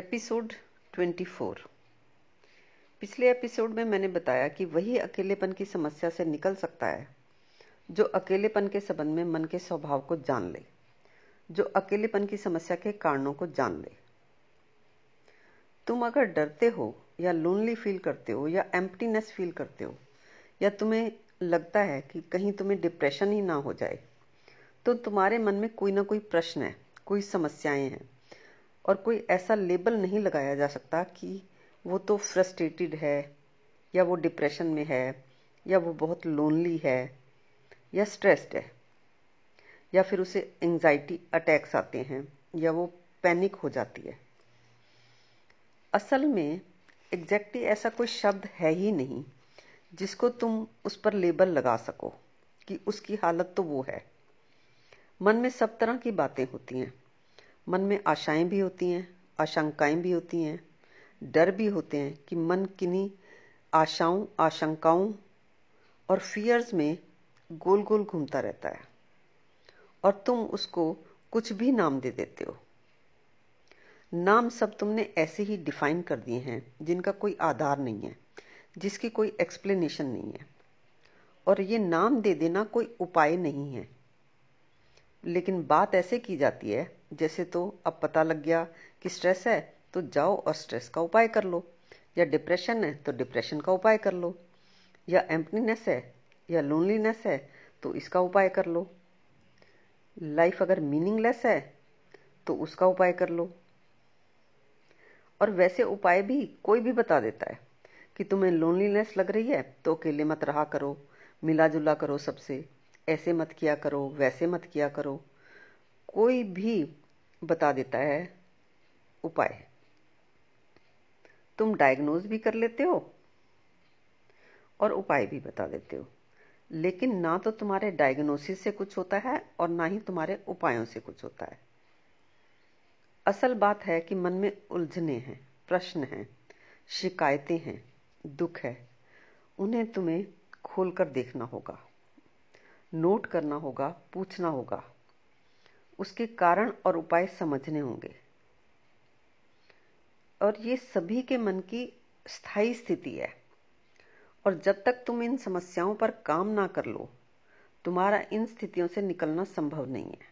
Episode 24 पिछले episode में मैंने बताया कि वही अकेलेपन की समस्या से निकल सकता है, जो अकेलेपन के संबंध में मन के स्वभाव को जान ले, जो अकेलेपन की समस्या के कारणों को जान ले। तुम अगर डरते हो, या लोनली फील करते हो, या एम्प्टीनेस फील करते हो, या तुम्हें लगता है कि कहीं तुम्हें डिप्रेशन ही ना हो जाए तो तुम्हारे मन में कोई ना कोई प्रश्न है, कोई समस्याएँ हैं। और कोई ऐसा लेबल नहीं लगाया जा सकता कि वो तो फ्रस्ट्रेटेड है, या वो डिप्रेशन में है, या वो बहुत लोनली है, या स्ट्रेस्ड है, या फिर उसे एंजाइटी अटैक्स आते हैं, या वो पैनिक हो जाती है। असल में एग्जैक्टली ऐसा कोई शब्द है ही नहीं जिसको तुम उस पर लेबल लगा सको कि उसकी हालत तो वो है। मन में सब तरह की बातें होती हैं। मन में आशाएँ भी होती हैं, आशंकाएँ भी होती हैं, डर भी होते हैं कि मन किन्हीं आशाओं, आशंकाओं और फियर्स में गोल गोल घूमता रहता है। और तुम उसको कुछ भी नाम दे देते हो। नाम सब तुमने ऐसे ही डिफाइन कर दिए हैं, जिनका कोई आधार नहीं है, जिसकी कोई एक्सप्लेनेशन नहीं है। और ये नाम दे देना कोई उपाय नहीं है। लेकिन बात ऐसे की जाती है जैसे तो अब पता लग गया कि स्ट्रेस है तो जाओ और स्ट्रेस का उपाय कर लो। या डिप्रेशन है तो डिप्रेशन का उपाय कर लो। या एम्पनीनेस है, या लोनलीनेस है तो इसका उपाय कर लो। लाइफ अगर मीनिंगलेस है तो उसका उपाय कर लो। और वैसे उपाय भी कोई भी बता देता है कि तुम्हें लोनलीनेस लग रही है तो अकेले मत रहा करो मिला जुला करो सबसे, ऐसे मत किया करो, वैसे मत किया करो। कोई भी बता देता है, उपाय तुम डायग्नोज भी कर लेते हो और उपाय भी बता देते हो। लेकिन ना तो तुम्हारे डायग्नोसिस से कुछ होता है और ना ही तुम्हारे उपायों से कुछ होता है। असल बात है कि मन में उलझने हैं, प्रश्न हैं, शिकायतें हैं, दुख है। उन्हें तुम्हें खोलकर देखना होगा, नोट करना होगा, पूछना होगा। उसके कारण और उपाय समझने होंगे। और ये सभी के मन की स्थायी स्थिति है। और जब तक तुम इन समस्याओं पर काम ना कर लो, तुम्हारा इन स्थितियों से निकलना संभव नहीं है।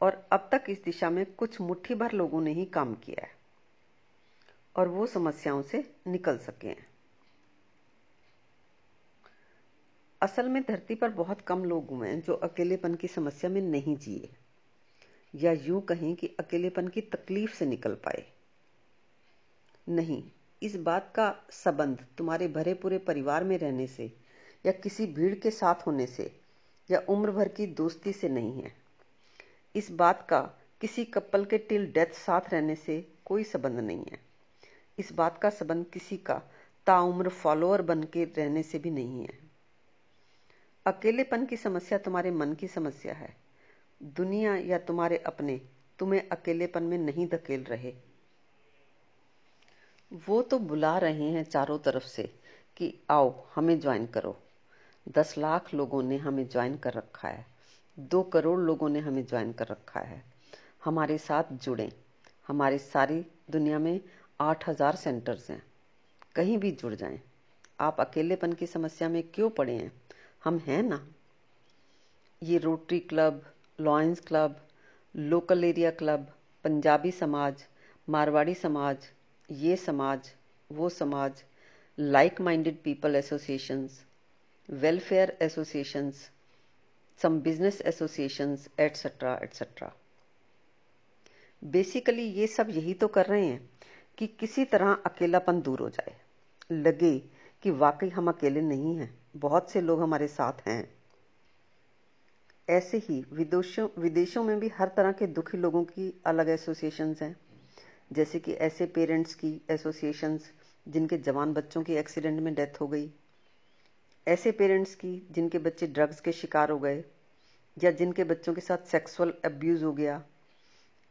और अब तक इस दिशा में कुछ मुट्ठी भर लोगों ने ही काम किया है। और वो समस्याओं से निकल सके हैं। असल में धरती पर बहुत कम लोग हुए हैं जो अकेलेपन की समस्या में नहीं जिए, या यूँ कहें कि अकेलेपन की तकलीफ़ से निकल पाए। नहीं, इस बात का संबंध तुम्हारे भरे पूरे परिवार में रहने से, या किसी भीड़ के साथ होने से, या उम्र भर की दोस्ती से नहीं है। इस बात का किसी कपल के टिल डेथ साथ रहने से कोई संबंध नहीं है। इस बात का संबंध किसी का ताउम्र फॉलोअर बन के रहने से भी नहीं है। अकेलेपन की समस्या तुम्हारे मन की समस्या है। दुनिया या तुम्हारे अपने, तुम्हें अकेलेपन में नहीं धकेल रहे। वो तो बुला रहे हैं चारों तरफ़ से कि आओ, हमें ज्वाइन करो। दस लाख लोगों ने हमें ज्वाइन कर रखा है। दो करोड़ लोगों ने हमें ज्वाइन कर रखा है। हमारे साथ जुड़े। हमारी सारी दुनिया में आठ हज़ार सेंटर्स हैं। कहीं भी जुड़ जाएँ। आप अकेलेपन की समस्या में क्यों पड़े हैं? हम हैं ना? ये Rotary Club, Lions Club, local area club, Punjabi समाज, मारवाड़ी समाज, ये समाज, वो समाज like minded people associations welfare associations some business associations etcetera etcetera basically ये सब यही तो कर रहे हैं कि किसी तरह अकेलापन दूर हो जाए। लगे कि वाकई हम अकेले नहीं हैं। बहुत से लोग हमारे साथ हैं। ऐसे ही विदेशों विदेशों में भी हर तरह के दुखी लोगों की अलग एसोसिएशंस हैं। जैसे कि ऐसे पेरेंट्स की एसोसिएशंस जिनके जवान बच्चों की एक्सीडेंट में डेथ हो गई। ऐसे पेरेंट्स की, जिनके बच्चे ड्रग्स के शिकार हो गए, या जिनके बच्चों के साथ सेक्सुअल अब्यूज़ हो गया।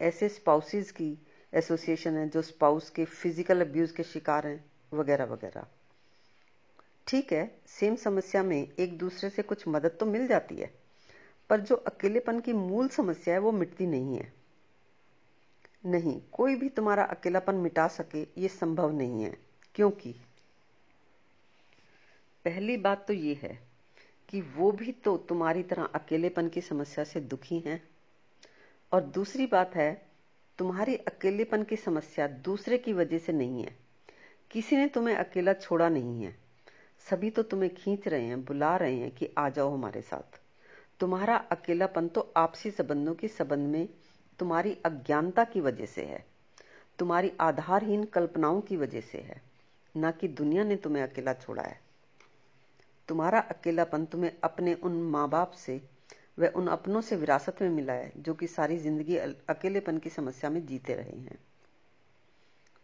ऐसे स्पाउसेस की एसोसिएशन है, जो स्पाउस के फ़िज़िकल अब्यूज़ के शिकार हैं, वगैरह वगैरह। ठीक है सेम समस्या में एक दूसरे से कुछ मदद तो मिल जाती है, पर जो अकेलेपन की मूल समस्या है वो मिटती नहीं है। नहीं, कोई भी तुम्हारा अकेलापन मिटा सके, ये संभव नहीं है। क्योंकि पहली बात तो ये है कि वो भी तो तुम्हारी तरह अकेलेपन की समस्या से दुखी हैं। और दूसरी बात है, तुम्हारी अकेलेपन की समस्या दूसरे की वजह से नहीं है। किसी ने तुम्हें अकेला छोड़ा नहीं है। सभी तो तुम्हें खींच रहे हैं, बुला रहे हैं कि आ जाओ हमारे साथ। तुम्हारा अकेलापन तो आपसी संबंधों के संबंध में तुम्हारी अज्ञानता की वजह से है। तुम्हारी आधारहीन कल्पनाओं की वजह से है। न कि दुनिया ने तुम्हें अकेला छोड़ा है। तुम्हारा अकेलापन तुम्हें अपने उन माँ बाप से, व उन अपनों से विरासत में मिला है, जो कि सारी ज़िंदगी अकेलेपन की समस्या में जीते रहे हैं।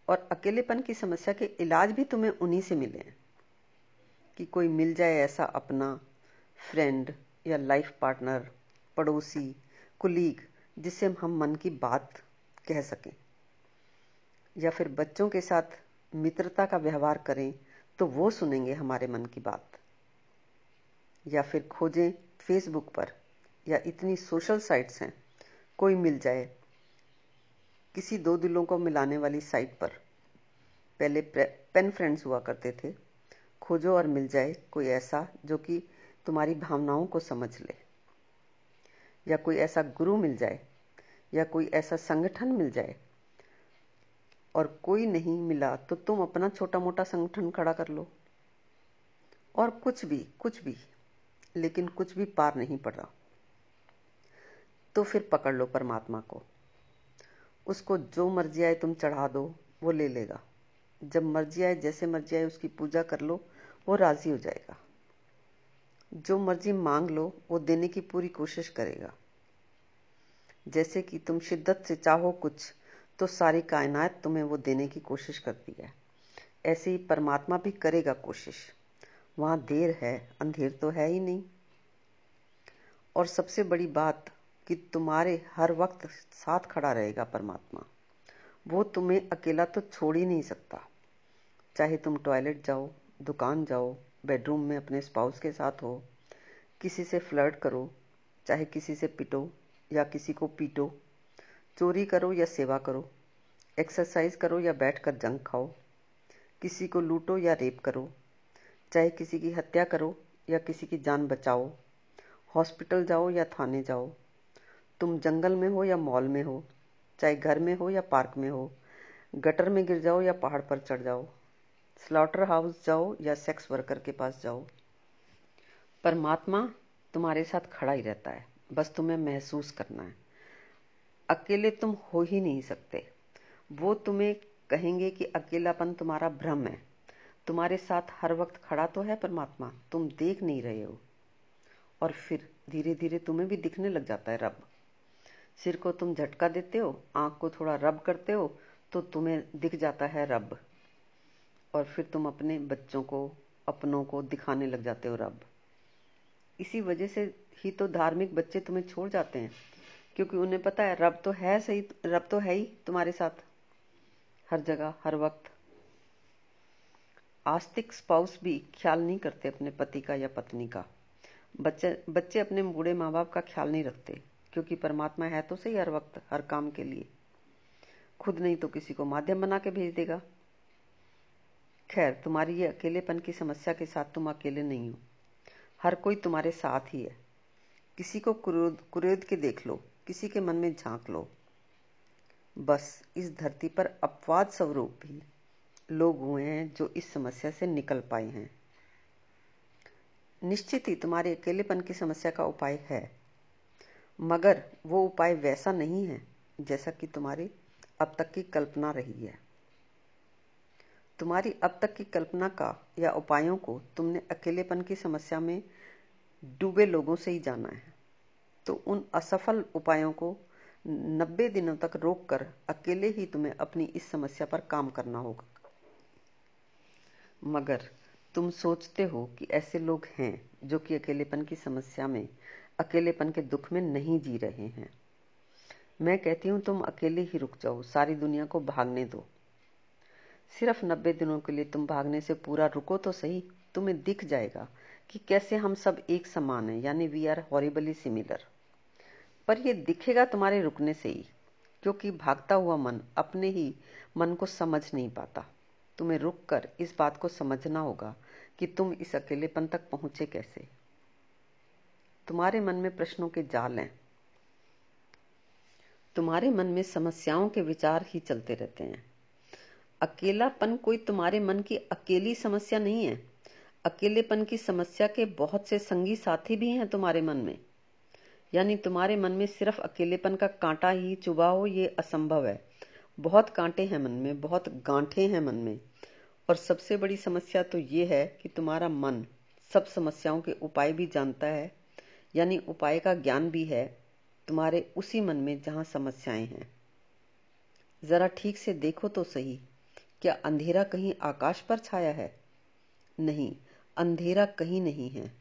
और अकेलेपन की समस्या के इलाज भी तुम्हें उन्हीं से मिले हैं। कि कोई मिल जाए ऐसा अपना फ्रेंड या लाइफ पार्टनर पड़ोसी कुलीग जिससे हम मन की बात कह सकें। या फिर बच्चों के साथ मित्रता का व्यवहार करें तो वो सुनेंगे हमारे मन की बात। या फिर खोजें फेसबुक पर, या इतनी सोशल साइट्स हैं, कोई मिल जाए किसी दो दिलों को मिलाने वाली साइट पर। पहले पेन फ्रेंड्स हुआ करते थे खोजो और मिल जाए कोई ऐसा जो कि तुम्हारी भावनाओं को समझ ले। या कोई ऐसा गुरु मिल जाए, या कोई ऐसा संगठन मिल जाए, और कोई नहीं मिला तो तुम अपना छोटा मोटा संगठन खड़ा कर लो। और कुछ भी कुछ भी, लेकिन कुछ भी पार नहीं पड़। रहा तो फिर पकड़ लो परमात्मा को। उसको जो मर्ज़ी आए तुम चढ़ा दो, वो ले लेगा। जब मर्ज़ी आए, जैसे मर्ज़ी आए, उसकी पूजा कर लो, वो राज़ी हो जाएगा। जो मर्ज़ी मांग लो, वो देने की पूरी कोशिश करेगा। जैसे कि तुम शिद्दत से चाहो कुछ तो सारी कायनात तुम्हें वो देने की कोशिश करती है। ऐसे ही परमात्मा भी करेगा कोशिश। वहाँ देर है, अंधेर तो है ही नहीं। और सबसे बड़ी बात कि तुम्हारे हर वक्त साथ खड़ा रहेगा परमात्मा। वो तुम्हें अकेला तो छोड़ ही नहीं सकता। चाहे तुम टॉयलेट जाओ, दुकान जाओ, बेडरूम में अपने स्पाउस के साथ हो, किसी से फ्लर्ट करो, चाहे किसी से पिटो या किसी को पीटो, चोरी करो या सेवा करो, एक्सरसाइज करो या बैठकर जंक खाओ, किसी को लूटो या रेप करो, चाहे किसी की हत्या करो या किसी की जान बचाओ, हॉस्पिटल जाओ या थाने जाओ, तुम जंगल में हो या मॉल में हो चाहे घर में हो या पार्क में हो, गटर में गिर जाओ या पहाड़ पर चढ़ जाओ स्लॉटर हाउस जाओ या सेक्स वर्कर के पास जाओ, परमात्मा तुम्हारे साथ खड़ा ही रहता है, बस तुम्हें महसूस करना है। अकेले तुम हो ही नहीं सकते। वो तुम्हें कहेंगे कि अकेलापन तुम्हारा भ्रम है। तुम्हारे साथ हर वक्त खड़ा तो है परमात्मा, तुम देख नहीं रहे हो। और फिर धीरे धीरे तुम्हें भी दिखने लग जाता है रब। सिर को तुम झटका देते हो, आँख को थोड़ा रब करते हो तो तुम्हें दिख जाता है रब। और फिर तुम अपने बच्चों को, अपनों को दिखाने लग जाते हो रब। इसी वजह से ही तो धार्मिक बच्चे तुम्हें छोड़ जाते हैं, क्योंकि उन्हें पता है रब तो है सही, रब तो है ही तुम्हारे साथ, हर जगह, हर वक्त। आस्तिक स्पाउस भी ख्याल नहीं करते अपने पति का या पत्नी का। बच्चे बच्चे अपने बूढ़े माँ बाप का ख्याल नहीं रखते। क्योंकि परमात्मा है तो सही हर वक्त, हर काम के लिए। खुद नहीं तो किसी को माध्यम बना के भेज देगा। खैर, तुम्हारी ये अकेलेपन की समस्या के साथ तुम अकेले नहीं हो। हर कोई तुम्हारे साथ ही है। किसी को कुरेद के देख लो, किसी के मन में झाँक लो। बस इस धरती पर अपवाद स्वरूप भी लोग हुए हैं जो इस समस्या से निकल पाए हैं। निश्चित ही तुम्हारे अकेलेपन की समस्या का उपाय है। मगर वो उपाय वैसा नहीं है जैसा कि तुम्हारी अब तक की कल्पना रही है। तुम्हारी अब तक की कल्पना का या उपायों को तुमने अकेलेपन की समस्या में डूबे लोगों से ही जाना है। तो उन असफल उपायों को नब्बे दिनों तक रोककर अकेले ही तुम्हें अपनी इस समस्या पर काम करना होगा। मगर तुम सोचते हो कि ऐसे लोग हैं जो कि अकेलेपन की समस्या में अकेलेपन के दुख में नहीं जी रहे हैं। मैं कहती हूँ, तुम अकेले ही रुक जाओ, सारी दुनिया को भागने दो। सिर्फ़ नब्बे दिनों के लिए तुम भागने से पूरा रुको तो सही, तुम्हें दिख जाएगा कि कैसे हम सब एक समान हैं, यानी वी आर हॉरिबली सिमिलर पर यह दिखेगा तुम्हारे रुकने से ही, क्योंकि भागता हुआ मन अपने ही मन को समझ नहीं पाता। तुम्हें रुककर इस बात को समझना होगा कि तुम इस अकेलेपन तक पहुँचे कैसे। तुम्हारे मन में प्रश्नों के जाल हैं। तुम्हारे मन में समस्याओं के विचार ही चलते रहते हैं। अकेलापन कोई तुम्हारे मन की अकेली समस्या नहीं है। अकेलेपन की समस्या के बहुत से संगी साथी भी हैं तुम्हारे मन में। यानी तुम्हारे मन में सिर्फ़ अकेलेपन का कांटा ही चुभा हो, ये असंभव है। बहुत कांटे हैं मन में, बहुत गांठे हैं मन में। और सबसे बड़ी समस्या तो ये है कि तुम्हारा मन सब समस्याओं के उपाय भी जानता है यानी उपाय का ज्ञान भी है तुम्हारे उसी मन में जहाँ समस्याएँ हैं। जरा ठीक से देखो तो सही। क्या अंधेरा कहीं आकाश पर छाया है? नहीं, अंधेरा कहीं नहीं है।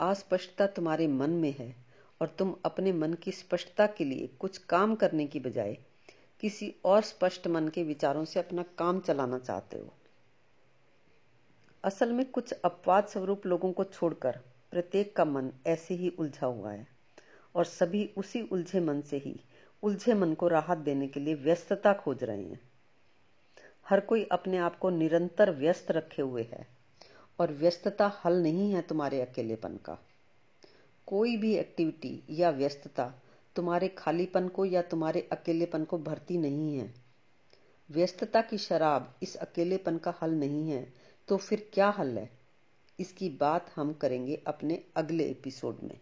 अस्पष्टता तुम्हारे मन में है और तुम अपने मन की स्पष्टता के लिए कुछ काम करने की बजाय किसी और स्पष्ट मन के विचारों से अपना काम चलाना चाहते हो। असल में कुछ अपवाद स्वरूप लोगों को छोड़कर प्रत्येक का मन ऐसे ही उलझा हुआ है। और सभी उसी उलझे मन से ही, उलझे मन को राहत देने के लिए व्यस्तता खोज रहे हैं। हर कोई अपने आप को निरंतर व्यस्त रखे हुए है। और व्यस्तता हल नहीं है तुम्हारे अकेलेपन का। कोई भी एक्टिविटी या व्यस्तता तुम्हारे खालीपन को या तुम्हारे अकेलेपन को भरती नहीं है। व्यस्तता की शराब इस अकेलेपन का हल नहीं है तो फिर क्या हल है? इसकी बात हम करेंगे अपने अगले एपिसोड में।